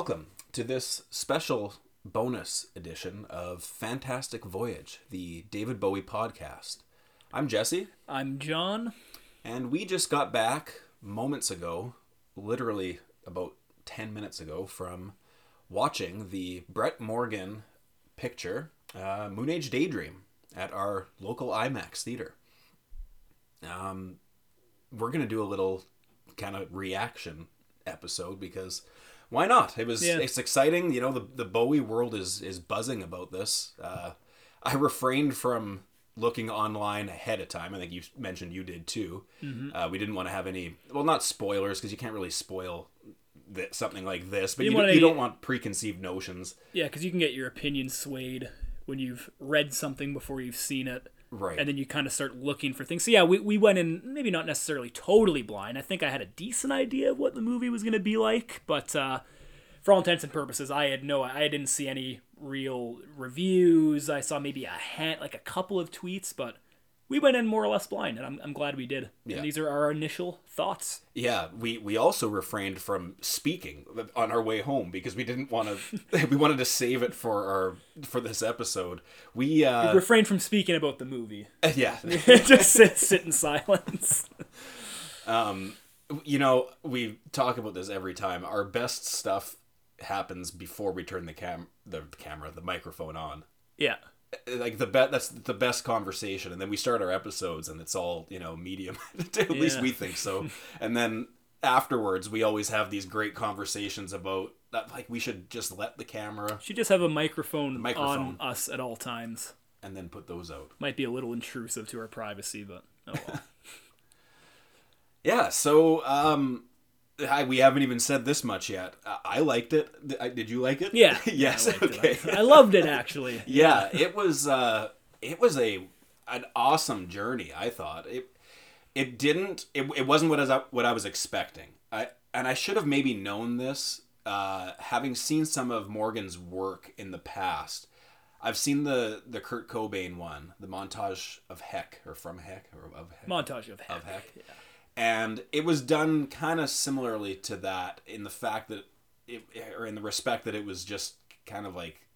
welcome to this special bonus edition of Fantastic Voyage, the David Bowie podcast. I'm Jesse, I'm John. and we just got back moments ago, literally about 10 minutes ago, from watching the Brett Morgen picture, uh, Moon Age Daydream, at our local IMAX theater. Um, we're going to do a little kind of reaction episode because why not? It was Yeah. it's exciting. You know, the the Bowie world is is buzzing about this. Uh, I refrained from looking online ahead of time. I think you mentioned you did too. Mm-hmm. Uh, we didn't want to have any well, not spoilers because you can't really spoil th- something like this. But you, You don't- wanna- you don't want preconceived notions, Yeah, because you can get your opinion swayed when you've read something before you've seen it. Right? And then you kind of start looking for things. So, yeah, we, we went in maybe not necessarily totally blind. I think I had a decent idea of what the movie was going to be like. But uh, for all intents and purposes, I had no, I didn't see any real reviews. I saw maybe a hand, like a couple of tweets, but we went in more or less blind. And I'm, I'm glad we did. Yeah. And these are our initial thoughts. Yeah, we we also refrained from speaking on our way home because we didn't want to. we wanted to save it for our for this episode. We uh Refrain from speaking about the movie. yeah, Just sit, sit in silence. Um, you know we talk about this every time. Our best stuff happens before we turn the cam the camera the microphone on. Yeah. Like the bet that's the best conversation, and then we start our episodes, and it's all you know medium. At least Yeah. we think so. and then afterwards, we always have these great conversations about that. Like we should just let the camera Should just have a microphone, Microphone. on us at all times. and then put those out. Might be a little intrusive to our privacy, but oh well. Yeah, so um I, we haven't even said this much yet. I, liked it. I- Did you like it? Yeah. yes. I liked it. okay. I loved it actually. yeah, it was uh it was a an awesome journey, I thought. It it didn't it, it wasn't what I was what I was expecting. I and I should have maybe known this uh having seen some of Morgen's work in the past. I've seen the the Kurt Cobain one, the montage of Heck or from Heck or of Heck. Montage of heck. of heck. And it was done kind of similarly to that in the fact that it, or in the respect that it was just kind of like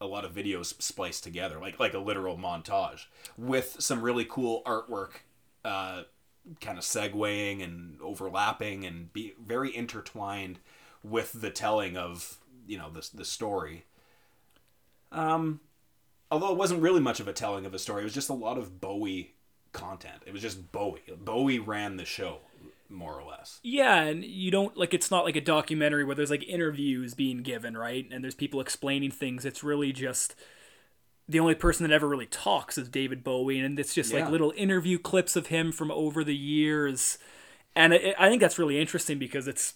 a lot of videos spliced together, like like a literal montage with some really cool artwork, uh, kind of segueing and overlapping and be very intertwined with the telling of you know the the story. Um, although it wasn't really much of a telling of a story, it was just a lot of Bowie content. It was just Bowie. Bowie ran the show, more or less. Yeah, and you don't like it's not like a documentary where there's like interviews being given, right? And there's people explaining things. It's really just the only person that ever really talks is David Bowie, and it's just Yeah. like little interview clips of him from over the years. And it, I think that's really interesting because it's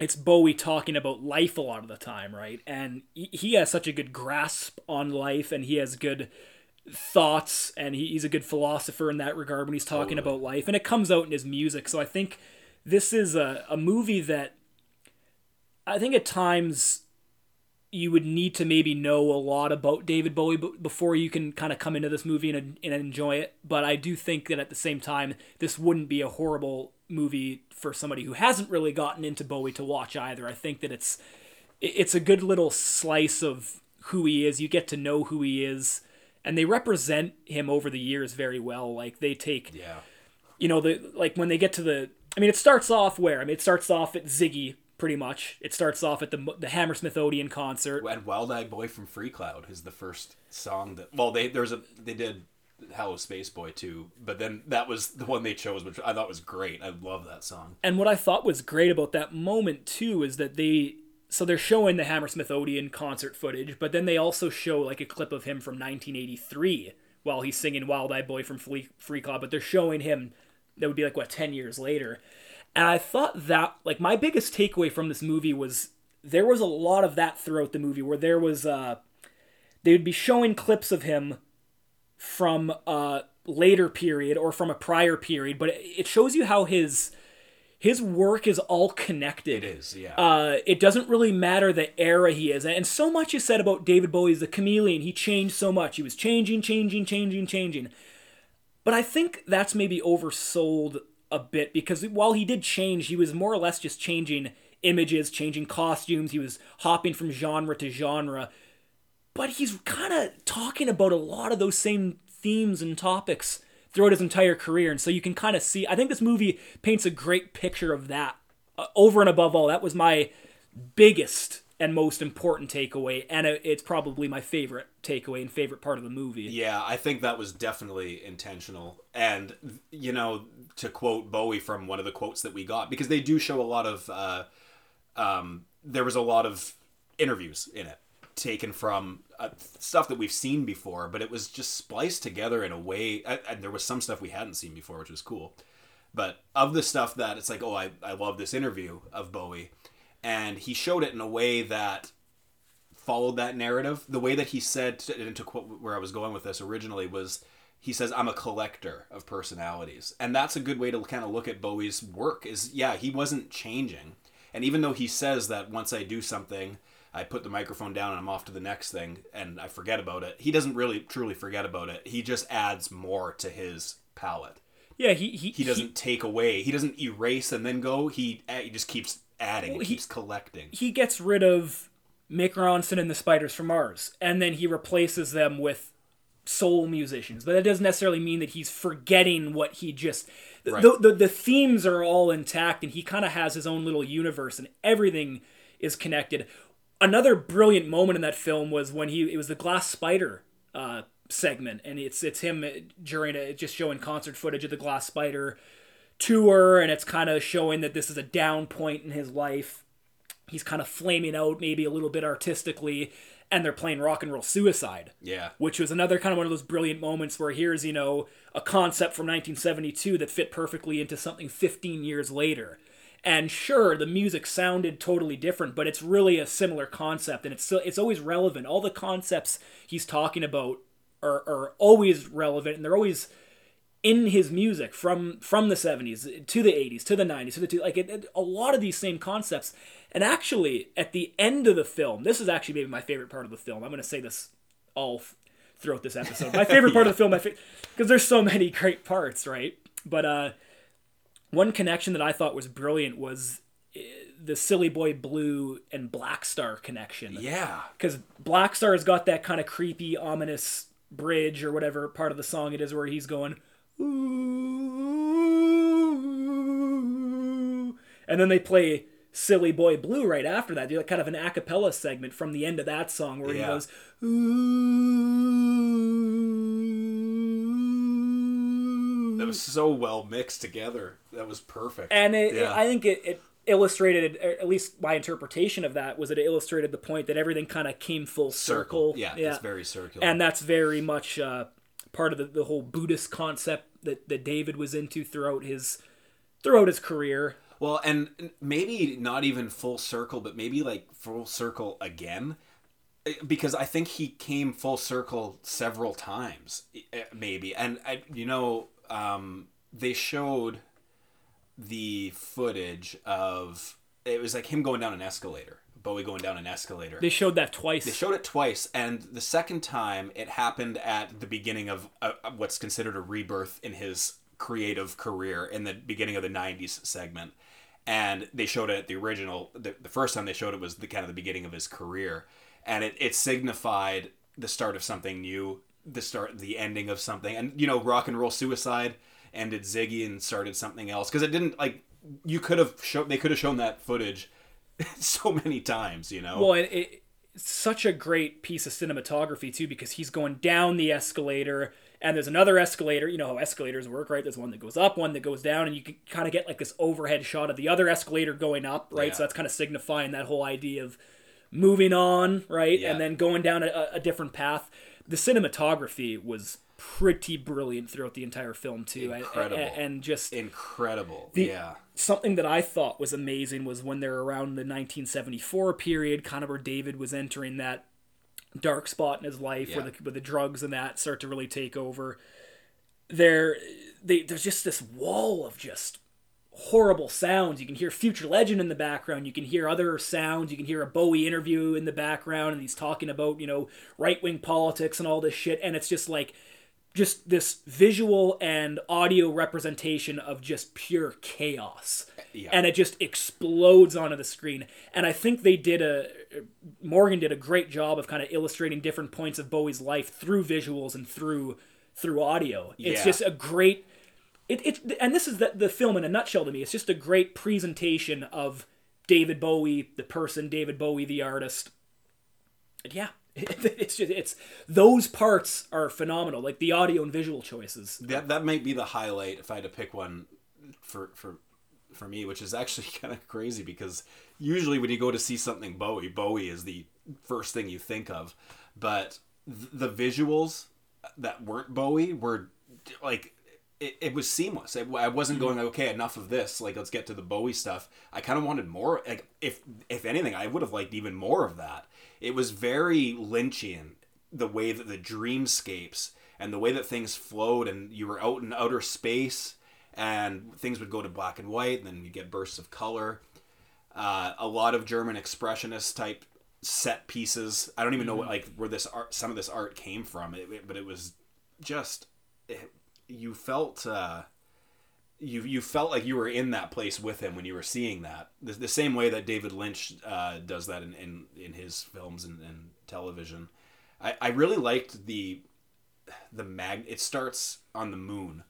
it's Bowie talking about life a lot of the time, right? And he- he has such a good grasp on life, and he has good thoughts, and he, he's a good philosopher in that regard when he's talking Totally. about life, and it comes out in his music. So I think this is a, a movie that I think at times you would need to maybe know a lot about David Bowie b- before you can kind of come into this movie and, and enjoy it. But I do think that at the same time, this wouldn't be a horrible movie for somebody who hasn't really gotten into Bowie to watch either. I think that it's it's a good little slice of who he is. You get to know who he is, and they represent him over the years very well. Like they take Yeah. you know the like when they get to the I mean it starts off where I mean it starts off at Ziggy pretty much. It starts off at the the Hammersmith Odeon concert. And Wild Eyed Boy from Freecloud is the first song that. Well, they there's a they did Hallo Spaceboy too, but then that was the one they chose, which I thought was great. I love that song. And what I thought was great about that moment too is that they so they're showing the Hammersmith Odeon concert footage, but then they also show like a clip of him from 1983 while he's singing Wild Eyed Boy from Free, Freecloud, but they're showing him that would be like what 10 years later. And I thought that like my biggest takeaway from this movie was there was a lot of that throughout the movie where there was uh they would be showing clips of him from a later period or from a prior period, but it shows you how his his work is all connected. It is, yeah. Uh, it doesn't really matter the era he is, in. and so much is said about David Bowie as the chameleon. He changed so much. He was changing, changing, changing, changing. But I think that's maybe oversold a bit because while he did change, he was more or less just changing images, changing costumes. He was hopping from genre to genre. But he's kind of talking about a lot of those same themes and topics throughout his entire career. And so you can kind of see, I think this movie paints a great picture of that. Uh, over and above all, that was my biggest and most important takeaway, and it's probably my favorite takeaway and favorite part of the movie. Yeah, I think that was definitely intentional. And, you know, to quote Bowie from one of the quotes that we got, because they do show a lot of, uh, um, there was a lot of interviews in it taken from uh, stuff that we've seen before, but it was just spliced together in a way, and there was some stuff we hadn't seen before, which was cool. But of the stuff that it's like, oh, I, I love this interview of Bowie and he showed it in a way that followed that narrative. The way that he said, and to quote where I was going with this originally, was he says, I'm a collector of personalities. And that's a good way to kind of look at Bowie's work is, yeah, he wasn't changing. And even though he says that once I do something, I put the microphone down and I'm off to the next thing and I forget about it, he doesn't really truly forget about it. He just adds more to his palette. Yeah, he he, he doesn't he, take away. He doesn't erase and then go. He he just keeps adding. Well, it keeps collecting. He gets rid of Mick Ronson and the Spiders from Mars, and then he replaces them with soul musicians. But that doesn't necessarily mean that he's forgetting what he just. Right. The, the, the themes are all intact, and he kind of has his own little universe, and everything is connected. Another brilliant moment in that film was when he it was the Glass Spider uh, segment, and it's it's him during a, just showing concert footage of the Glass Spider tour and it's kind of showing that this is a down point in his life. He's kind of flaming out maybe a little bit artistically and they're playing rock and roll suicide. Yeah. Which was another kind of one of those brilliant moments where here's, you know, a concept from 1972 that fit perfectly into something 15 years later. And sure, the music sounded totally different, but it's really a similar concept and it's still it's always relevant. All the concepts he's talking about are, are always relevant and they're always in his music from from the 70s to the 80s to the 90s to the two like it, it, a lot of these same concepts and actually at the end of the film this is actually maybe my favorite part of the film i'm going to say this all f- throughout this episode my favorite part yeah. of the film my because fa- there's so many great parts right but uh one connection that i thought was brilliant was eh, the silly boy blue and Blackstar connection yeah because Blackstar has got that kind of creepy ominous bridge or whatever part of the song it is where he's going and then they play Silly Boy Blue right after that. Do like kind of an a cappella segment from the end of that song where yeah. he goes, Ooh. Was so well mixed together. That was perfect. And it, yeah. it, I think it, it illustrated, at least my interpretation of that was that it illustrated the point that everything kind of came full circle. circle. Yeah, yeah, it's very circular. And that's very much uh, part of the, the whole Buddhist concept that, that David was into throughout his throughout his career. Well, and maybe not even full circle, but maybe like full circle again, eh, because I think he came full circle several times, eh, maybe. And I, you know, um, they showed the footage of it was like him going down an escalator Bowie going down an escalator. They showed that twice. They showed it twice, and the second time it happened at the beginning of a, what's considered a rebirth in his creative career in the beginning of the 90s segment. And they showed it at the original. The, the first time they showed it was the kind of the beginning of his career. And it, it signified the start of something new, the start, the ending of something. And, you know, rock and roll suicide ended Ziggy and started something else. Because it didn't, like, you could have shown, they could have shown that footage so many times, you know. Well, it, it, it's such a great piece of cinematography too, because he's going down the escalator, and there's another escalator. You know how escalators work, right? There's one that goes up, one that goes down, and you can kind of get like this overhead shot of the other escalator going up, right? Yeah. So that's kind of signifying that whole idea of moving on, right, yeah. and then going down a, a different path. The cinematography was pretty brilliant throughout the entire film too. Incredible. And, and just incredible. The, yeah. Something that I thought was amazing was when they're around the 1974 period, kind of where David was entering that dark spot in his life, yeah. where the where the drugs and that start to really take over. There, they, there's just this wall of just horrible sounds. You can hear Future Legend in the background. You can hear other sounds. You can hear a Bowie interview in the background, and he's talking about you know right wing politics and all this shit. And it's just like just this visual and audio representation of just pure chaos. Yeah. And it just explodes onto the screen. And I think they did a Morgen did a great job of kind of illustrating different points of Bowie's life through visuals and through through audio. It's Yeah. just a great it, and this is the, the film in a nutshell to me. It's just a great presentation of David Bowie, the person, David Bowie, the artist. And yeah, it's just it's those parts are phenomenal. Like the audio and visual choices. That that might be the highlight if I had to pick one for for for me, which is actually kind of crazy because usually when you go to see something Bowie, Bowie is the first thing you think of, but th- the visuals that weren't Bowie were like it, it was seamless. It, I wasn't going okay. Enough of this. Like let's get to the Bowie stuff. I kind of wanted more. Like if if anything, I would have liked even more of that. It was very Lynchian the way that the dreamscapes and the way that things flowed and you were out in outer space and things would go to black and white and then you get bursts of color uh, a lot of german expressionist type set pieces i don't even know what, like where this art some of this art came from it, it- but it was just it, you felt uh, you you felt like you were in that place with him when you were seeing that. The, the same way that David Lynch uh, does that in, in, in his films and, and television. I, I really liked the the mag. It starts on the moon,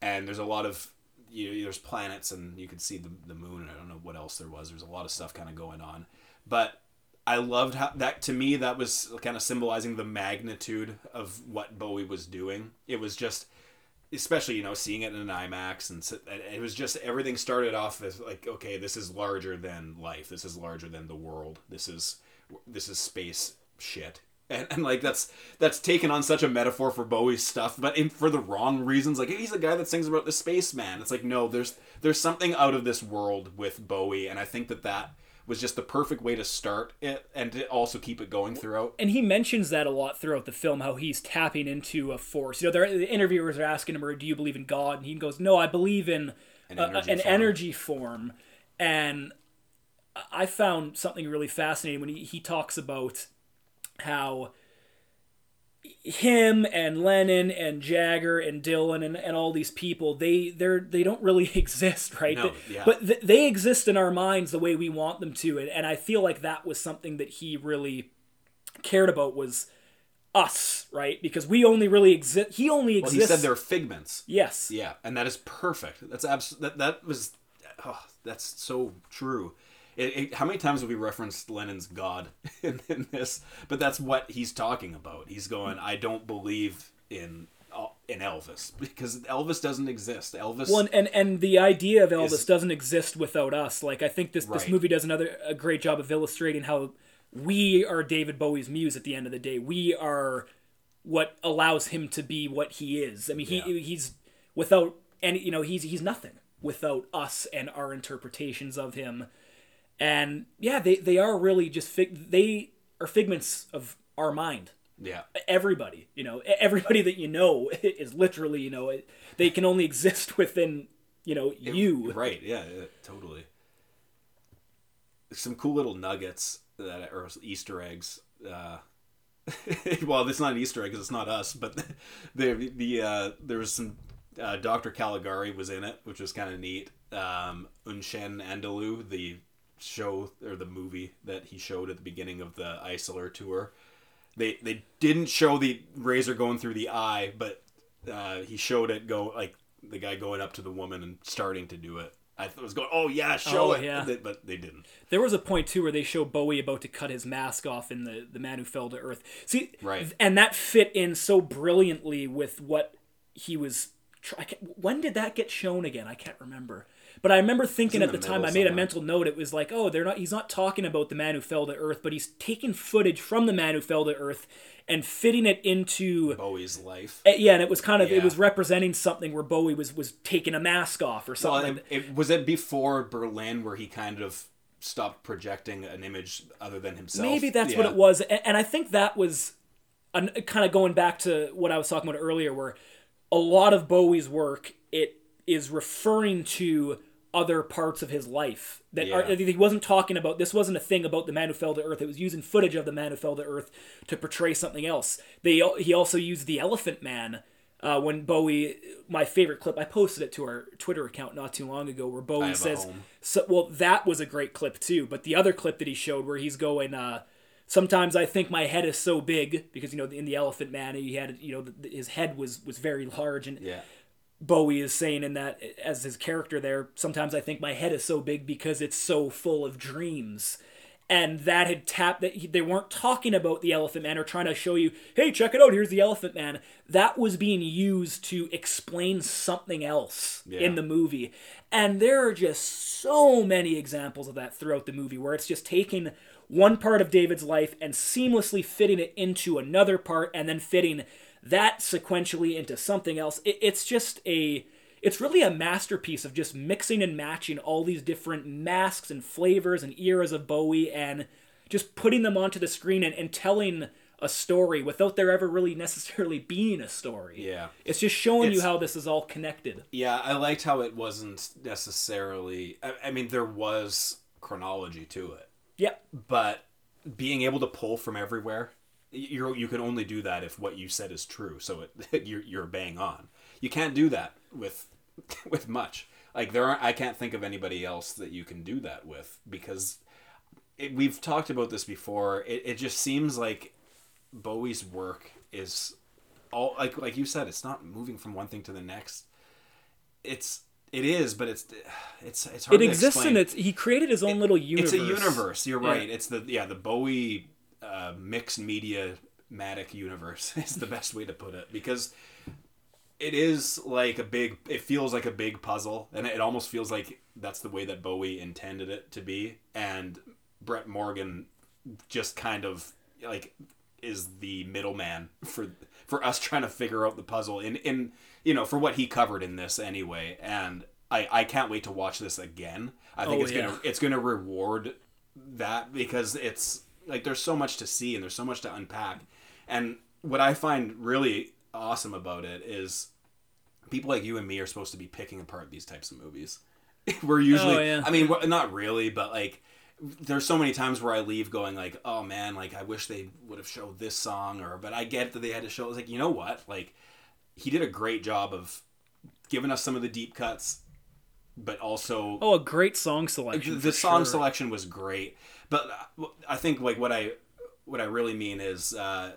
and there's a lot of you know, there's planets and you can see the, the moon and I don't know what else there was. There's a lot of stuff kind of going on, but I loved how that to me that was kind of symbolizing the magnitude of what Bowie was doing. It was just especially you know seeing it in an IMAX and so- it was just everything started off as like okay this is larger than life. This is larger than the world. This is this is space shit. And, and like that's that's taken on such a metaphor for Bowie's stuff but in for the wrong reasons. Like he's the guy that sings about the spaceman. It's like no there's there's something out of this world with Bowie and I think that that was just the perfect way to start it and to also keep it going throughout. And he mentions that a lot throughout the film how he's tapping into a force. You know the interviewers are asking him or do you believe in god? And he goes no i believe in An a- a- energy an form." energy form. And i found something really fascinating when he, he talks about how him and Lennon and Jagger and Dylan and, and all these people they they're they don't really exist right No, But- yeah. but th- they exist in our minds the way we want them to and, and I feel like that was something that he really cared about was us right because we only really exist he only well he exists said they're figments yes Yeah, and that is perfect. That's abs- that that was oh, that's so true. It, it, how many times have we referenced Lennon's God in, in this? But that's what he's talking about. He's going, I don't believe in uh, in Elvis because Elvis doesn't exist. Elvis. Well, and, and the idea of Elvis Is- doesn't exist without us. Like I think this this movie does another a great job of illustrating how we are David Bowie's muse at the end of the day. We are what allows him to be what he is. I mean, he Yeah. he's without any you know he's he's nothing without us and our interpretations of him. And yeah, they they are really just fig- they are figments of our mind yeah, everybody you know everybody that you know is literally you know it, they can only exist within you know you right. Yeah, yeah, totally. Some cool little nuggets that are Easter eggs. Uh, well, it's not an Easter egg because it's not us, but the the uh, there was some uh, Doctor Caligari was in it, which was kind of neat. Um, Un Chien Andalou, the show or the movie that he showed at the beginning of the Isolar tour, they they didn't show the razor going through the eye, but uh, he showed it go like the guy going up to the woman and starting to do it. I was going, oh yeah, show Oh, it, yeah. But they didn't. there was a point too where they show bowie about to cut his mask off in the the man who fell to earth see Right. and that fit in so brilliantly with what he was try- I can't- when did that get shown again i can't remember but i remember thinking at the, the time i made a mental note it was like oh they're not he's not talking about the man who fell to earth but he's taking footage from the man who fell to earth and fitting it into Bowie's life. Uh, yeah, and it was kind of it was representing something where Bowie was was taking a mask off or something. like it, it, was it before Berlin where he kind of stopped projecting an image other than himself? Maybe that's what it was, and, and I think that was an, kind of going back to what I was talking about earlier, where a lot of Bowie's work it is referring to other parts of his life that are, he wasn't talking about. This wasn't a thing about the man who fell to earth. It was using footage of the man who fell to earth to portray something else. They he also used the Elephant Man Uh, when Bowie, my favorite clip, I posted it to our Twitter account not too long ago, where Bowie says, so, "Well, that was a great clip too." But the other clip that he showed, where he's going, uh, "Sometimes I think my head is so big because you know in the Elephant Man, he had you know his head was was very large, and Yeah. Bowie is saying in that as his character there, sometimes I think my head is so big because it's so full of dreams. And that had tapped that they weren't talking about the Elephant Man or trying to show you, hey, check it out, here's the Elephant Man. That was being used to explain something else Yeah. in the movie. And there are just so many examples of that throughout the movie where it's just taking one part of David's life and seamlessly fitting it into another part and then fitting that sequentially into something else. It, it's just a it's really a masterpiece of just mixing and matching all these different masks and flavors and eras of Bowie and just putting them onto the screen and, and telling a story without there ever really necessarily being a story. Yeah. It's just showing you how this is all connected. Yeah, I liked how it wasn't necessarily. I, I mean, there was chronology to it, Yeah. but being able to pull from everywhere, you you can only do that if what you said is true. So it, you're you're bang on. You can't do that with with much. Like there aren't. I can't think of anybody else that you can do that with because it, we've talked about this before. It, it just seems like Bowie's work is all like like you said. It's not moving from one thing to the next. It's it is, but it's it's it's hard It to exists in its he created his own little universe. It's a universe. You're Yeah. right. It's the yeah the Bowie uh, mixed media matic universe is the best way to put it because it is like a big. It feels like a big puzzle, and it almost feels like that's the way that Bowie intended it to be. And Brett Morgen just kind of like is the middleman for for us trying to figure out the puzzle in in you know for what he covered in this anyway and i i can't wait to watch this again i think Oh, it's yeah. gonna it's gonna reward that because it's like there's so much to see and there's so much to unpack and what i find really awesome about it is people like you and me are supposed to be picking apart these types of movies we're usually Oh, yeah. i mean not really but like there's so many times where I leave going like, oh man, like I wish they would have showed this song or but I get that they had to show. It's like you know what, like he did a great job of giving us some of the deep cuts, but also Oh, a great song selection. the song sure. selection was great. But uh, I think like what I what I really mean is uh,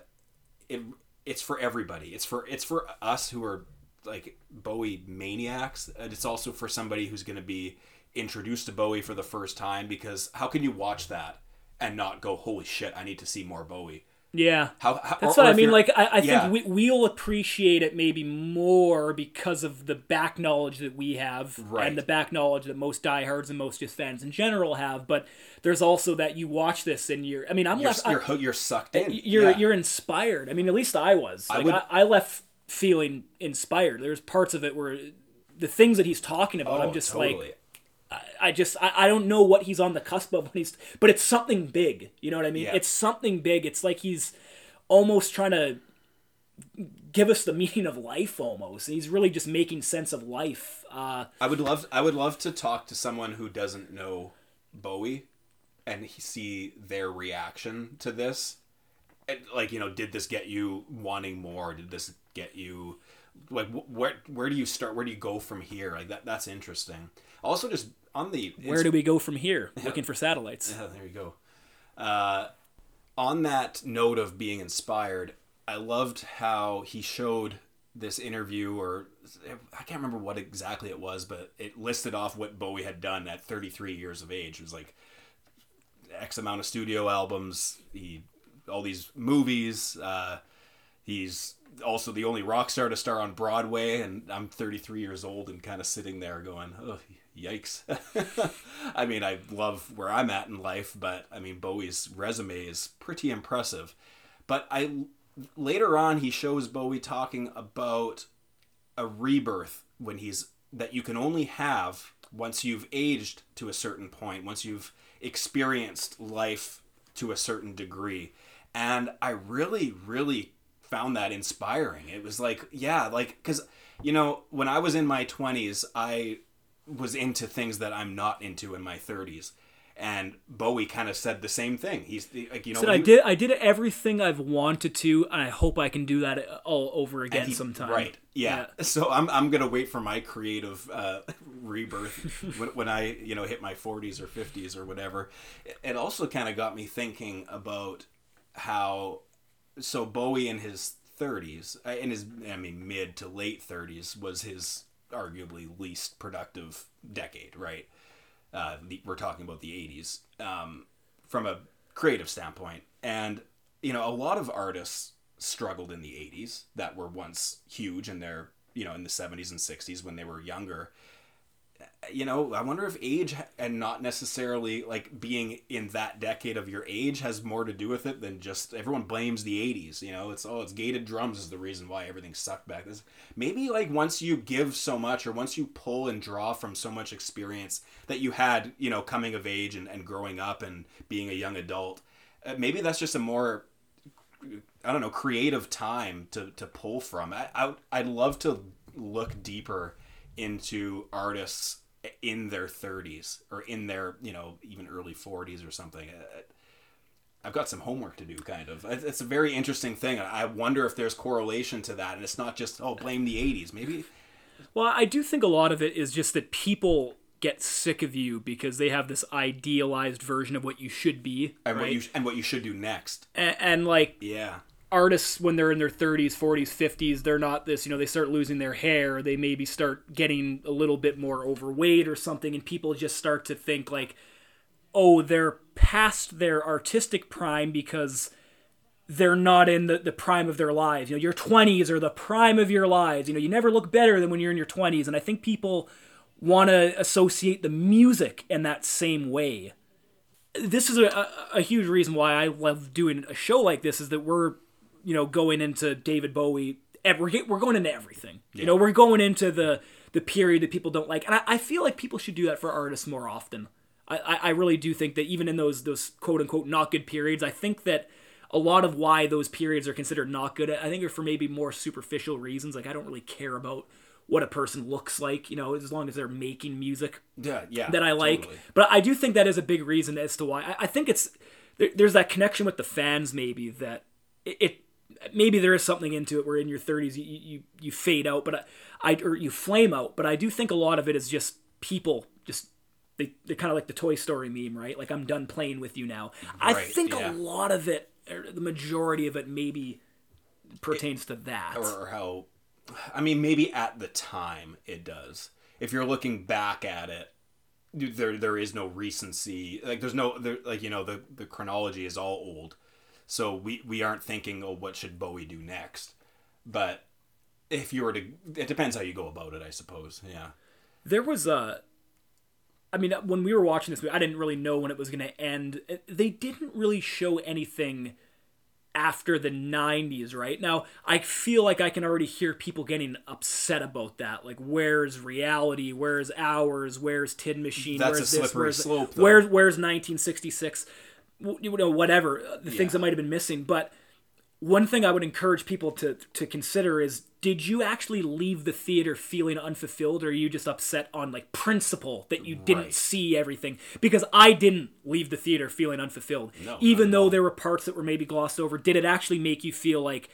it it's for everybody. It's for it's for us who are like Bowie maniacs, and it's also for somebody who's going to be introduced to Bowie for the first time. Because how can you watch that and not go, "Holy shit, I need to see more Bowie"? Yeah. How, how That's or- what or I mean. Like, I, I think we, we'll appreciate it maybe more because of the back knowledge that we have Right. and the back knowledge that most diehards and most just fans in general have. But there's also that you watch this and you're, I mean, I'm you're, left, you're, hoo- you're sucked in. you're, Yeah. you're inspired. I mean, at least I was. Like, I, would- I, left feeling inspired. There's parts of it where the things that he's talking about, Oh, I'm just like, totally. I just I, I don't know what he's on the cusp of when he's but it's something big. You know what I mean? Yeah. It's something big. It's like he's almost trying to give us the meaning of life almost. He's really just making sense of life. Uh I would love I would love to talk to someone who doesn't know Bowie and see their reaction to this. And, like you know, did this get you wanting more? Did this get you like wh- where where do you start? Where do you go from here? Like that that's interesting. Also, just on the where do we go from here? Looking for satellites. yeah, there you go. Uh, on that note of being inspired, I loved how he showed this interview, or I can't remember what exactly it was, but it listed off what Bowie had done at 33 years of age. It was like X amount of studio albums, he all these movies. Uh, he's also the only rock star to star on Broadway, and I'm 33 years old and kind of sitting there going, oh, yikes. I mean, I love where I'm at in life, but I mean, Bowie's resume is pretty impressive. But I later on, he shows Bowie talking about a rebirth when he's that you can only have once you've aged to a certain point, once you've experienced life to a certain degree. And I really, really found that inspiring. It was like, yeah, like, because, you know, when I was in my 20s, I was into things that I'm not into in my 30s. And Bowie kind of said the same thing. He's the, like, you know, I he- did I did everything I've wanted to, and I hope I can do that all over again he- sometime. Right. Yeah. So I'm I'm gonna wait for my creative uh, rebirth when, when I you know hit my 40s or 50s or whatever. It also kind of got me thinking about how so Bowie in his 30s, uh, in his I mean mid to late 30s was his arguably least productive decade, right? Uh, the, we're talking about the 80s um, from a creative standpoint, and you know a lot of artists struggled in the 80s that were once huge in their you know in the 70s and 60s when they were younger you know, I wonder if age and not necessarily like being in that decade of your age has more to do with it than just everyone blames the 80s. You know, it's oh, it's gated drums is the reason why everything sucked back. Maybe like once you give so much or once you pull and draw from so much experience that you had, you know, coming of age and, and growing up and being a young adult, uh, maybe that's just a more I don't know, creative time to, to pull from. I, I I'd love to look deeper into artists in their 30s or in their you know even early 40s or something. Uh, I've got some homework to do, kind of. It's a very interesting thing. I wonder if there's correlation to that, and it's not just oh blame the 80s. Maybe Well, I do think a lot of it is just that people get sick of you because they have this idealized version of what you should be, and right? what you and what you should do next. and, and like Yeah, artists when they're in their 30s 40s 50s they're not this you know they start losing their hair they maybe start getting a little bit more overweight or something and people just start to think like oh they're past their artistic prime because they're not in the, the prime of their lives. You know your 20s are the prime of your lives. You know you never look better than when you're in your 20s and i think people want to associate the music in that same way. This is a, a, a huge reason why I love doing a show like this is that we're, you know, going into David Bowie. We're, we're going into everything. You know, we're going into the the period that people don't like, and I, I feel like people should do that for artists more often. I, I, I really do think that even in those those quote unquote not good periods, I think that a lot of why those periods are considered not good, I think are for maybe more superficial reasons. Like I don't really care about what a person looks like, you know, as long as they're making music yeah, yeah. that I like. totally. But I do think that is a big reason as to why. I, I think it's there, there's that connection with the fans, maybe that it, it maybe there is something into it where in your 30s you you, you fade out, but I, I or you flame out. But I do think a lot of it is just people just. They, they're kind of like the Toy Story meme, right? Like I'm done playing with you now. I think yeah. a lot of it, or the majority of it, maybe pertains to that. or, or how i mean maybe at the time it does if you're looking back at it there there is no recency like there's no there, like you know the the chronology is all old so we we aren't thinking oh what should bowie do next but if you were to it depends how you go about it i suppose yeah There was a. I mean, when we were watching this movie, I didn't really know when it was going to end. They didn't really show anything after the 90s, right? Now, I feel like I can already hear people getting upset about that. Like, where's reality? Where's Hours? Where's Tin Machine? That's a where's this? slippery Where's, slope, though. Where's, where's 1966? You know, whatever. uh, The things that might have been missing. But one thing I would encourage people to to consider is did you actually leave the theater feeling unfulfilled or are you just upset on like principle that you didn't Right. see everything because I didn't leave the theater feeling unfulfilled No, even though there were parts that were maybe glossed over did it actually make you feel like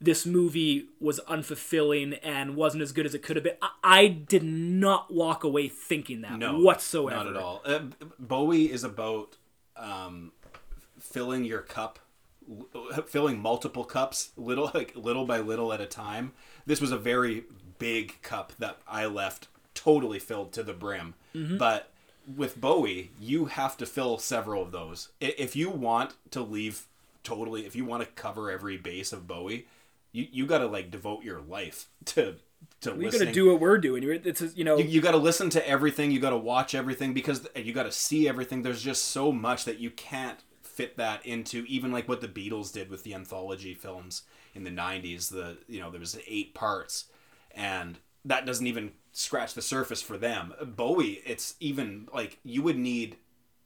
this movie was unfulfilling and wasn't as good as it could have been I, I did not walk away thinking that no whatsoever not at all uh, bowie is about um, filling your cup filling multiple cups little like little by little at a time. This was a very big cup that i left totally filled to the brim. Mm-hmm. But with bowie you have to fill several of those. If you want to leave totally if you want to cover every base of bowie you, you got to like devote your life to to we listening. gotta do what we're doing. It's you know you, you got to listen to everything. You got to watch everything because you got to see everything. There's just so much that you can't fit that into even like what the beatles did with the anthology films in the 90s the you know there was eight parts and that doesn't even scratch the surface for them bowie it's even like you would need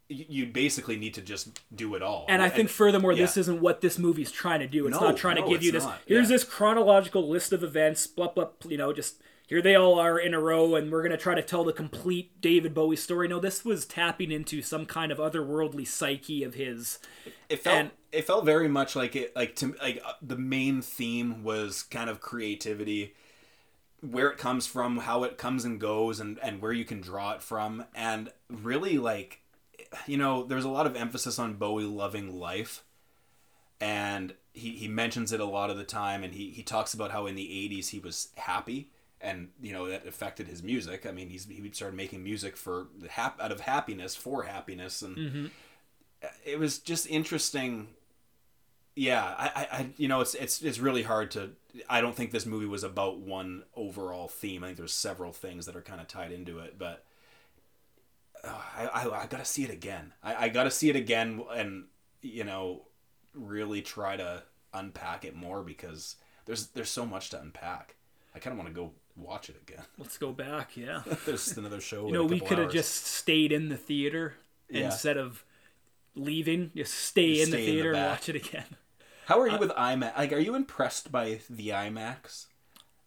you you'd basically need to just do it all And I think furthermore, yeah. this isn't what this movie's trying to do. It's No, not trying to give you this. not. Here's Yeah. this chronological list of events. Blah blah. You know, just here they all are in a row and we're going to try to tell the complete David Bowie story. No, this was tapping into some kind of otherworldly psyche of his. It felt And- it felt very much like it like to like uh, the main theme was kind of creativity, where it comes from, how it comes and goes, and and where you can draw it from, and really like, you know, there's a lot of emphasis on Bowie loving life, and he he mentions it a lot of the time, and he he talks about how in the '80s he was happy. And you know that affected his music. I mean, he's he started making music for hap- out of happiness for happiness, and it was just interesting. Yeah, I, I, I, you know, it's it's it's really hard to. I don't think this movie was about one overall theme. I think there's several things that are kind of tied into it, but uh, I, I, I gotta see it again. I, I gotta see it again, and you know, really try to unpack it more because there's there's so much to unpack. I kind of want to go watch it again. Let's go back, yeah. there's another show. You know, we could have just stayed in the theater Yeah. instead of leaving. Just stay Just in the stay in the theater and watch it again. How are you with IMAX? Like, are you impressed by the IMAX?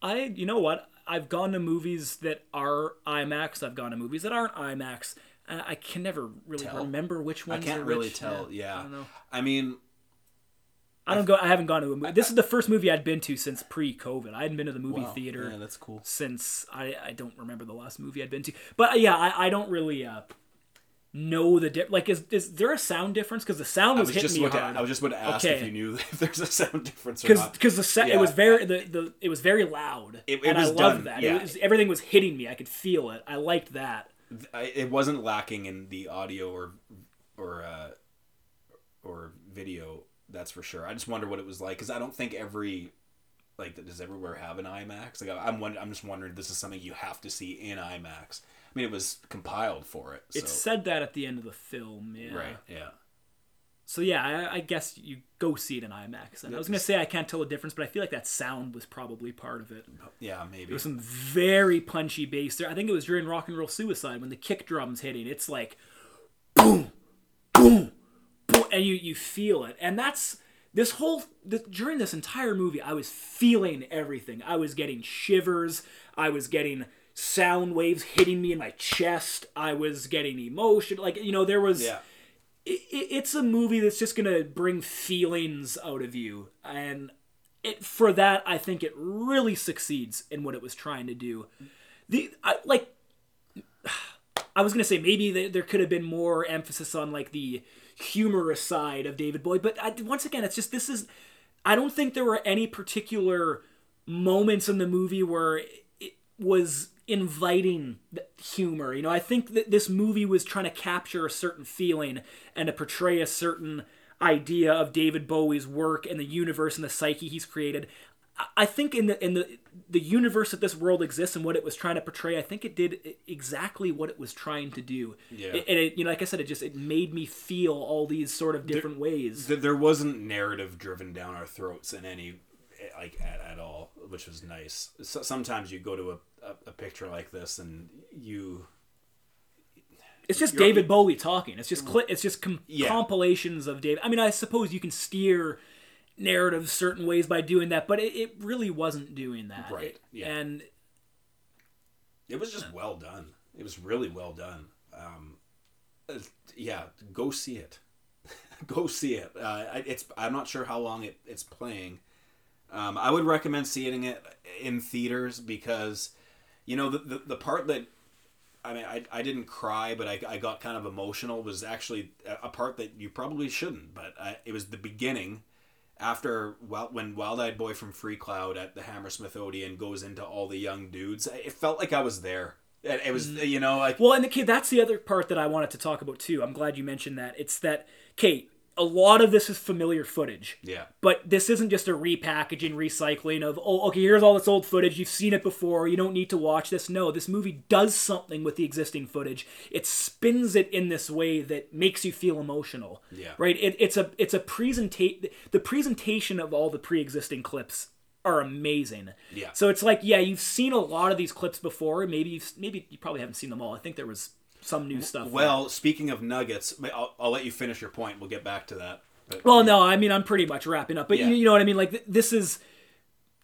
I, you know what? I've gone to movies that are IMAX. I've gone to movies that aren't IMAX. Uh, I can never really Tell? remember which ones. I can't really which. tell. Yeah, I don't know. I mean, I don't go. I haven't gone to a movie. This is the first movie I'd been to since pre-COVID. I hadn't been to the movie wow, theater Yeah, that's cool. since I, I don't remember the last movie I'd been to. But uh, yeah, I, I don't really uh, know the di- like. Is is there a sound difference? Because the sound was, was hitting just me hard. to, I was just about to ask if you knew if there's a sound difference because because the sa- Yeah. it was very the, the it was very loud It- it and was I loved done, that yeah. it was, everything was hitting me I could feel it I liked that it wasn't lacking in the audio or or uh, or video. That's for sure. I just wonder what it was like because I don't think every like does everywhere have an IMAX. Like I'm wonder, I'm just wondering if this is something you have to see in IMAX. I mean, it was compiled for it. So. it said that at the end of the film yeah right. Yeah. so yeah I, I guess you go see it in IMAX and I was gonna say I can't tell the difference but I feel like that sound was probably part of it Yeah. Maybe. There was some very punchy bass there. I think it was during Rock and Roll Suicide when the kick drum's hitting. It's like boom, and you you feel it. And that's this whole this, during this entire movie, I was feeling everything. I was getting shivers. I was getting sound waves hitting me in my chest. I was getting emotion. Like you know, there was yeah. it, it's a movie that's just gonna bring feelings out of you and it for that i think it really succeeds in what it was trying to do the I, like i was gonna say maybe there, there could have been more emphasis on like the humorous side of david bowie but I, once again it's just this is i don't think there were any particular moments in the movie where it was inviting humor. You know, I think that this movie was trying to capture a certain feeling and to portray a certain idea of David Bowie's work and the universe and the psyche he's created. I- think in the in the the universe that this world exists and what it was trying to portray, I think it did exactly what it was trying to do. Yeah. It- and it, you know, like I said, it just it made me feel all these sort of different ways. Th- there wasn't narrative driven down our throats in any eh, like at, at all which was nice so, sometimes you go to a, a, a picture like this and you It's just You're- David Bowie talking. It's just cli- it's just com- Yeah. compilations of David. I mean, I suppose you can steer narratives certain ways by doing that, but it, it really wasn't doing that. Right, It- yeah. And it was just well done it was really well done um, yeah go see it go see it uh, I- it's i'm not sure how long it, it's playing um, i would recommend seeing it in theaters because you know the, the, the part that I mean, I, I didn't cry, but I, I got kind of emotional. Was actually a, a part that you probably shouldn't, but I, it was the beginning after well, when Wild Eyed Boy from Freecloud at the Hammersmith Odeon goes into all the young dudes. It felt like I was there. It, it was mm. you know like well, and the kid, that's the other part that I wanted to talk about too. I'm glad you mentioned that. It's that Kate. A lot of this is familiar footage. yeah But this isn't just a repackaging, recycling of, oh, okay, here's all this old footage. You've seen it before. You don't need to watch this. No, this movie does something with the existing footage. It spins it in this way that makes you feel emotional. Yeah. Right? It, it's a it's a presentation. The presentation of all the pre-existing clips are amazing. Yeah. So it's like, yeah, you've seen a lot of these clips before. Maybe you've, maybe you probably haven't seen them all. I think there was some new stuff. Well, speaking of nuggets, I'll, I'll let you finish your point. We'll get back to that. But, Well, no, I mean I'm pretty much wrapping up, but Yeah. you, you know what I mean. Like th- this is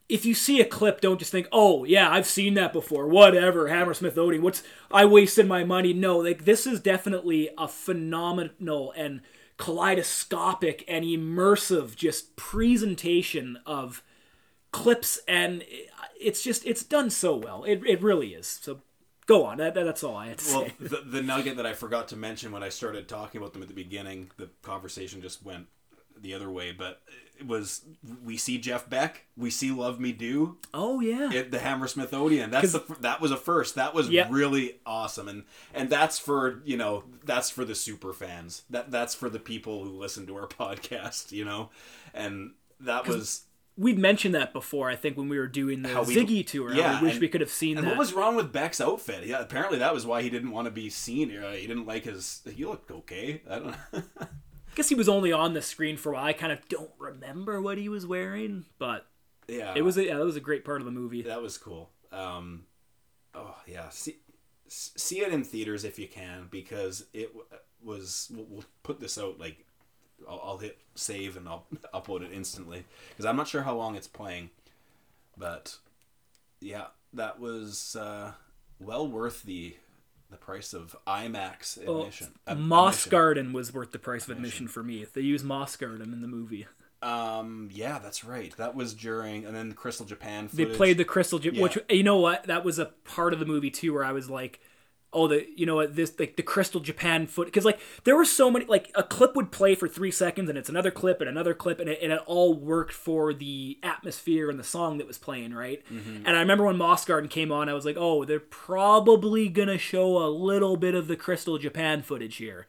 if you see a clip, don't just think, "Oh, yeah, I've seen that before. Whatever, Hammersmith Odeon. What's I wasted my money?" No, like this is definitely a phenomenal and kaleidoscopic and immersive just presentation of clips and eh, it's just it's done so well. It it really is. So go on. That, that's all I had to Well, say. the, the nugget that I forgot to mention when I started talking about them at the beginning, the conversation just went the other way, but it was we see Jeff Beck, we see Love Me Do Oh yeah. at the Hammersmith Odeon. That's the that was a first. That was Yeah. really awesome, and and that's for you know that's for the super fans. That that's for the people who listen to our podcast, you know, and that was. We'd mentioned that before, I think, when we were doing the Ziggy tour. yeah, I wish and- we could have seen And that. what was wrong with Beck's outfit? Yeah, apparently that was why he didn't want to be seen. Uh, He didn't like his. He looked okay. I don't know. I guess he was only on the screen for a while. I kind of don't remember what he was wearing, but yeah, it was a, yeah, that was a great part of the movie. that was cool. Um, oh yeah, see see it in theaters if you can because it was. We'll, we'll put this out like I'll, I'll hit save and I'll upload it instantly because I'm not sure how long it's playing, but yeah, that was uh, well worth the the price of IMAX Well, admission. uh, Moss admission. Garden was worth the price of admission for me. They use Moss Garden in the movie. Um, yeah, that's right. That was during, and then Crystal Japan. They played the Crystal, J- Yeah. which you know what? That was a part of the movie too, where I was like, "Oh, the you know what? This like the Crystal Japan foot." Because like there were so many, like a clip would play for three seconds, and it's another clip and another clip, and it, and it all worked for the atmosphere and the song that was playing, right? Mm-hmm. And I remember when Moss Garden came on, I was like, "Oh, they're probably gonna show a little bit of the Crystal Japan footage here,"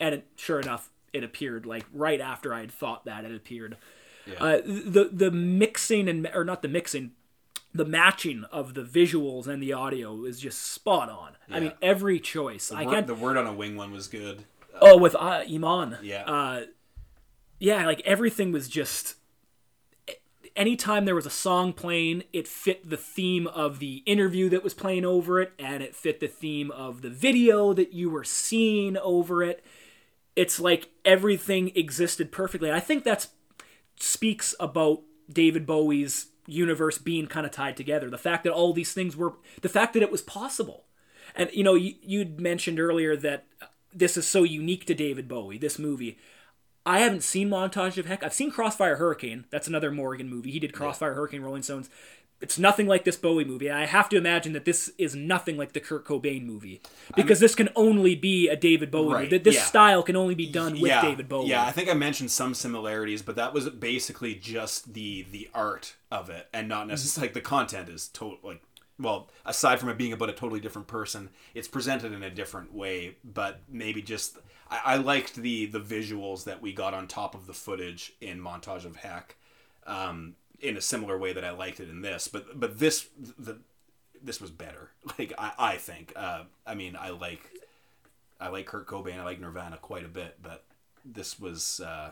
and it, sure enough, it appeared like right after I had thought that it appeared. Uh, the the mixing and or not the mixing, the matching of the visuals and the audio is just spot on. I mean, every choice. I Word- can't. the word on a wing one was good. oh, with uh, Iman. Yeah. Uh, yeah, like everything was just. Anytime there was a song playing, it fit the theme of the interview that was playing over it, and it fit the theme of the video that you were seeing over it. It's like everything existed perfectly. I think that's speaks about David Bowie's universe being kind of tied together. The fact that all these things were, the fact that it was possible. And, you know, you, you'd mentioned earlier that this is so unique to David Bowie, this movie. I haven't seen Montage of Heck. I've seen Crossfire Hurricane. That's another Morgen movie. He did Crossfire Hurricane, Rolling Stones. It's nothing like this Bowie movie. I have to imagine that this is nothing like the Kurt Cobain movie. Because this can only be a David Bowie Right, movie. This yeah. style can only be done with yeah, David Bowie. Yeah, I think I mentioned some similarities, but that was basically just the the art of it, and not necessarily like the content is total like. Well, aside from it being about a totally different person, it's presented in a different way. But maybe just I, I liked the the visuals that we got on top of the footage in montage of Heck, um, in a similar way that I liked it in this. But but this the this was better. Like I I think. Uh, I mean I like I like Kurt Cobain. I like Nirvana quite a bit, but this was. Uh,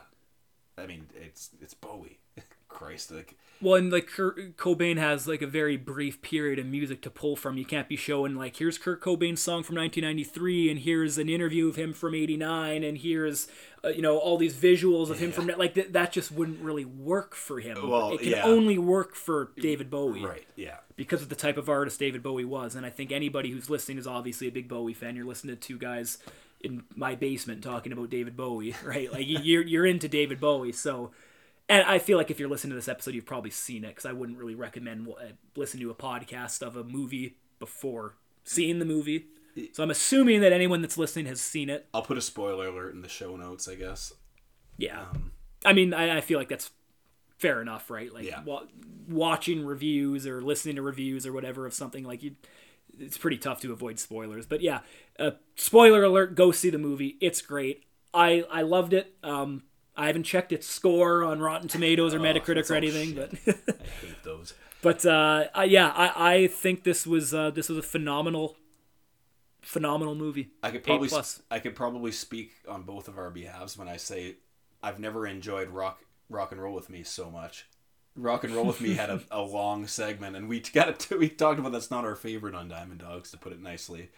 I mean, it's it's Bowie. Christ, like Well, and like Kurt Cobain has like a very brief period of music to pull from. You can't be showing like here's Kurt Cobain's song from 1993, and here's an interview of him from '89, and here's uh, you know all these visuals of him from like th- that just wouldn't really work for him. Well, it can yeah. only work for David Bowie right, yeah, because of the type of artist David Bowie was. And I think anybody who's listening is obviously a big Bowie fan. You're listening to two guys in my basement talking about David Bowie, right? Like you- you're you're into David Bowie, so. And I feel like if you're listening to this episode, you've probably seen it because I wouldn't really recommend uh, listening to a podcast of a movie before seeing the movie. So I'm assuming that anyone that's listening has seen it. I'll put a spoiler alert in the show notes. I guess. Yeah. I mean, I, I feel like that's fair enough, right? Like Yeah. wa- watching reviews or listening to reviews or whatever of something like you it's pretty tough to avoid spoilers. But yeah, uh, spoiler alert, go see the movie. It's great. I I loved it. Um I haven't checked its score on Rotten Tomatoes or Metacritic Oh, that's or anything, but I hate those. but uh, yeah, I, I think this was uh, this was a phenomenal phenomenal movie. I could probably plus. I could probably speak on both of our behalves when I say I've never enjoyed rock rock and roll with me so much. Rock and roll with me had a, a long segment, and we got. We talked about that's not our favorite on Diamond Dogs, to put it nicely.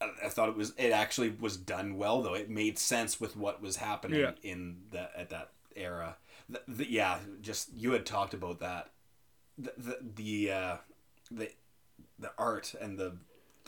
I, I thought it was. It actually was done well, though. It made sense with what was happening Yeah. in that at that era. The, the, yeah, just you had talked about that the the the uh, the, the art and the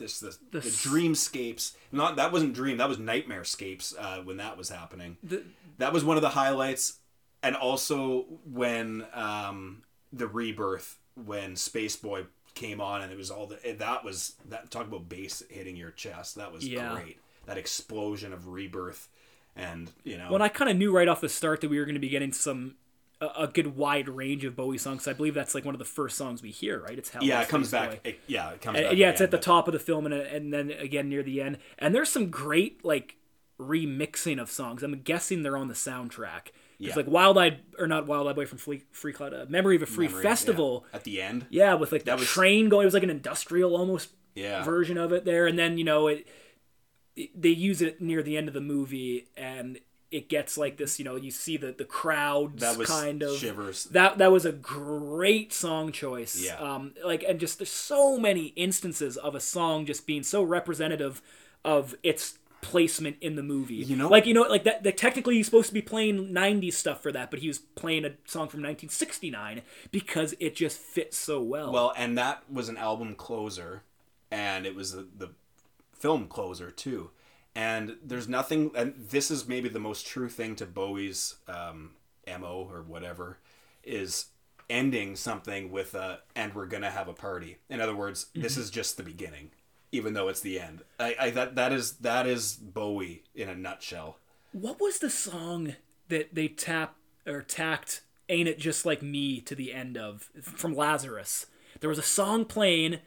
this the, The the, dreamscapes. Not that wasn't dream. That was nightmarescapes uh, when that was happening. The, That was one of the highlights, and also when um, the rebirth when Spaceboy came on and it was all the that was that talk about bass hitting your chest. That was Yeah. great. That explosion of rebirth, and you know. Well, and I kind of knew right off the start that we were going to be getting some a, a good wide range of Bowie songs. I believe that's like one of the first songs we hear, right? It's Hell yeah, it comes back. It, yeah, it comes And- back. yeah, it's again, at the but- top of the film and, and then again near the end. And there's some great like remixing of songs. I'm guessing they're on the soundtrack. It's Yeah. like Wild Eyed or not Wild Eyed Boy from Free, Freecloud, uh, Memory of a Free Memory, Festival. yeah. at the end. Yeah, with like the That was- train going. It was like an industrial almost Yeah. version of it there, and then you know it, it- They use it near the end of the movie, and it gets like this. You know, you see the the crowds That was kind of shivers. That that was a great song choice. Yeah. Um, like and just there's so many instances of a song just being so representative of its placement in the movie. You know- like you know, like that. that technically, he's supposed to be playing '90s stuff for that, but he was playing a song from 1969 because it just fits so well. Well, and that was an album closer, and it was the, the film closer too. And there's nothing, and this is maybe the most true thing to Bowie's um, mo or whatever, is ending something with a "and we're gonna have a party." In other words, this is just the beginning, even though it's the end. I, I that that is that is Bowie in a nutshell. What was the song that they tap or tacked "Ain't It Just Like Me" to the end of from Lazarus? There was a song playing,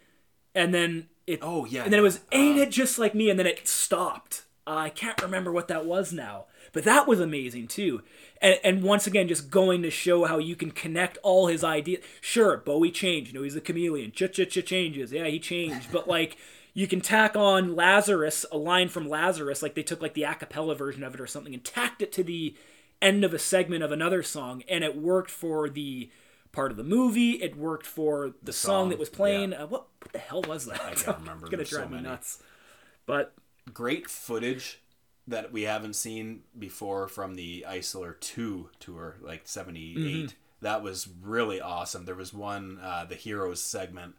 and then it. Oh, yeah, And then it was. "Ain't It Just Like Me," and then it stopped. Uh, I can't remember what that was now, but that was amazing too. And and once again, just going to show how you can connect all his ideas. Sure, Bowie changed. You know, he's a chameleon. Ch ch ch changes. Yeah, he changed, but like. You can tack on Lazarus, a line from Lazarus, like they took like the a cappella version of it or something, and tacked it to the end of a segment of another song, and it worked for the part of the movie. It worked for the, song, song, that was playing. Uh, what what the hell was that? I can't remember. it's gonna There's so drive me many. nuts. But great footage that we haven't seen before from the Isolar 2 tour, like 78. Mm-hmm. That was really awesome. There was one, uh, the Heroes segment,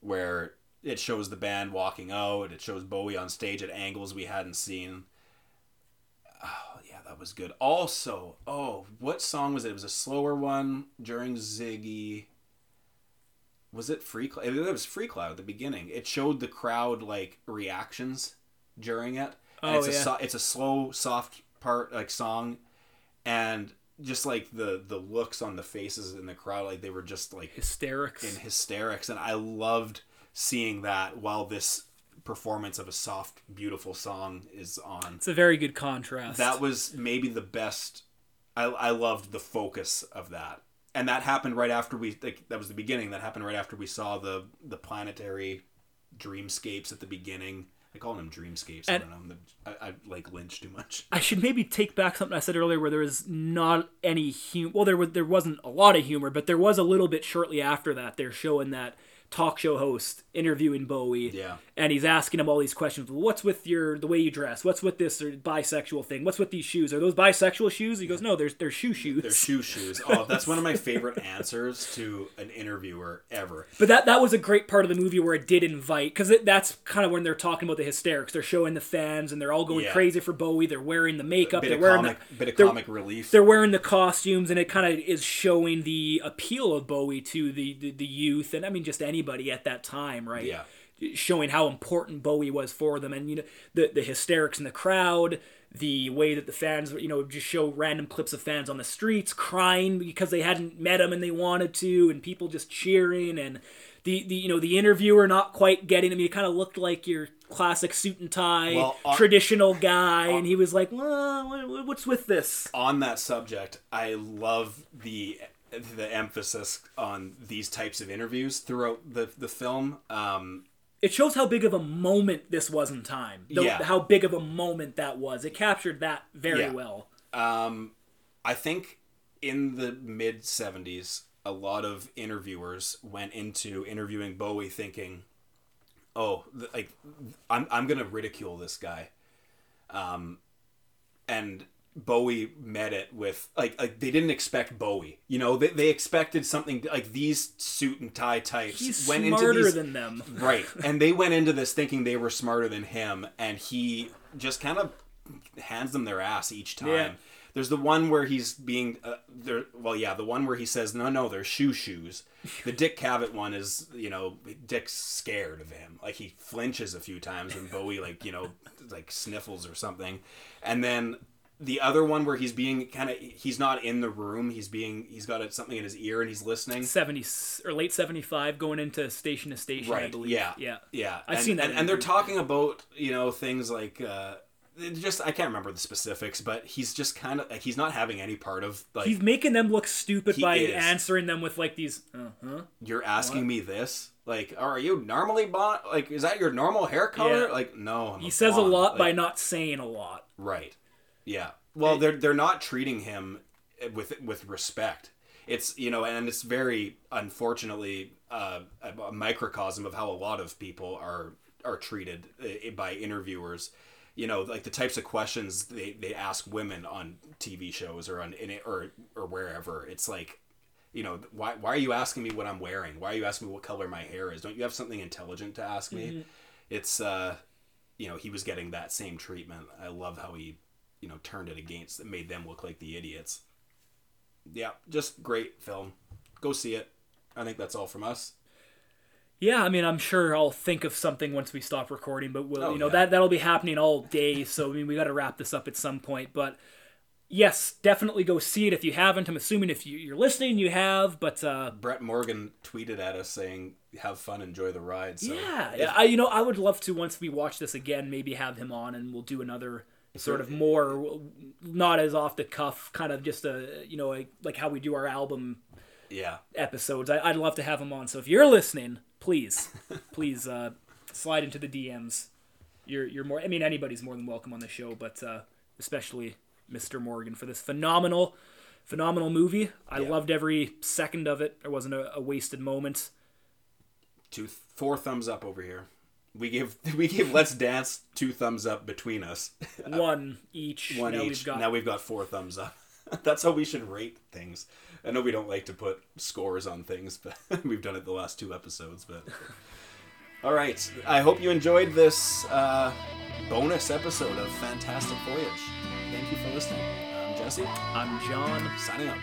where it shows the band walking out, it shows Bowie on stage at angles we hadn't seen. Oh, yeah, that was good. Also, oh, what song was it? It was a slower one during Ziggy. Was it Freecloud? It was Freecloud at the beginning. It showed the crowd like reactions during it. And Oh, it's a so, it's a slow, soft part like song, and just like the the looks on the faces in the crowd, like they were just like hysterics. in hysterics, and I loved seeing that while this performance of a soft, beautiful song is on. it's a very good contrast. That was maybe the best. I I loved the focus of that, and that happened right after we like that was the beginning. That happened right after we saw the the planetary dreamscapes at the beginning. I call them dreamscapes. I don't know. I, I like Lynch too much. I should maybe take back something I said earlier, where there was not any humor. Well, there was there wasn't a lot of humor, but there was a little bit shortly after that. They're showing that talk show host interviewing Bowie, Yeah. and he's asking him all these questions. What's with your the way you dress? What's with this or bisexual thing? What's with these shoes? Are those bisexual shoes? He goes, no, there's they're shoe shoes. They're shoe shoes. Oh, that's one of my favorite answers to an interviewer ever. But that that was a great part of the movie where it did invite because that's kind of when they're talking about the hysterics. They're showing the fans and they're all going Yeah. crazy for Bowie. They're wearing the makeup. Bit they're of wearing comic, the, bit of they're- comic relief. they're wearing the costumes and it kind of is showing the appeal of Bowie to the, the the youth and I mean just anybody at that time, right? Yeah. Showing how important Bowie was for them and you know the the hysterics in the crowd, the way that the fans you know just show random clips of fans on the streets crying because they hadn't met him and they wanted to and people just cheering and the, the you know the interviewer not quite getting him. He kind of looked like your classic suit and tie Well, uh, traditional guy, and he was like, well, "What's with this?" on that subject, I love the the emphasis on these types of interviews throughout the the film. Um, it shows how big of a moment this was in time. The- Yeah. How big of a moment that was. It captured that very Yeah. well. um, I think in the mid '70s, a lot of interviewers went into interviewing Bowie thinking, "Oh, like I'm I'm gonna ridicule this guy," um, and Bowie met it with like like they didn't expect Bowie. You know, they, they expected something like these suit and tie types He's went smarter into these than them. right, and they went into this thinking they were smarter than him, and he just kind of hands them their ass each time. Yeah. There's the one where he's being uh, there. Well, yeah, the one where he says, "No, no, they're shoe shoes." The Dick Cavett one is, you know, Dick's scared of him. Like he flinches a few times when Bowie, like you know, like sniffles or something, and then the other one where he's being kind of he's not in the room. He's being he's got something in his ear and he's listening. 70 or late 75 going into station to station i Right. believe Yeah. yeah Yeah. I've and, seen that And, and they're talking about you know things like uh, just I can't remember the specifics, but he's just kind of like he's not having any part of like he's making them look stupid by is. answering them with like these uh-huh you're asking me this. Like, are you normally blonde? Like, is that your normal hair color? Yeah. Like, no. I'm he says a lot Like, by not saying a lot Right. Yeah. Well, they're they're not treating him with with respect. It's you know, and it's very unfortunately uh, a microcosm of how a lot of people are are treated uh, by interviewers. You know, like the types of questions they, they ask women on TV shows or on in it or or wherever. It's like, you know, why why are you asking me what I'm wearing? Why are you asking me what color my hair is? Don't you have something intelligent to ask me? It's uh, you know, he was getting that same treatment. I love how he you know turned it against it made them look like the idiots yeah just great film go see it i think that's all from us yeah i mean i'm sure i'll think of something once we stop recording but we'll Oh, you know yeah. that that'll be happening all day so i mean we got to wrap this up at some point but yes definitely go see it if you haven't i'm assuming if you, you're listening you have but uh brett morgen tweeted at us saying have fun enjoy the ride so yeah, if- yeah. I, you know, I would love to once we watch this again, maybe have him on, and we'll do another sort of more, not as off the cuff, kind of just a, you know, a, like how we do our album yeah episodes. I, I'd love to have him on. So if you're listening, please, please uh, slide into the DMs. You're you're more. I mean, anybody's more than welcome on the show, but uh, especially Mr. Morgen for this phenomenal, phenomenal movie. I Yeah. loved every second of it. There wasn't a, a wasted moment. two four thumbs up over here we give we give let's dance two thumbs up between us. One each. one now each. We've got now we've got four thumbs up. That's how we should rate things. I know we don't like to put scores on things but we've done it the last two episodes but all right. I hope you enjoyed this uh, bonus episode of fantastic voyage. Thank you for listening. I'm jesse. I'm John. signing out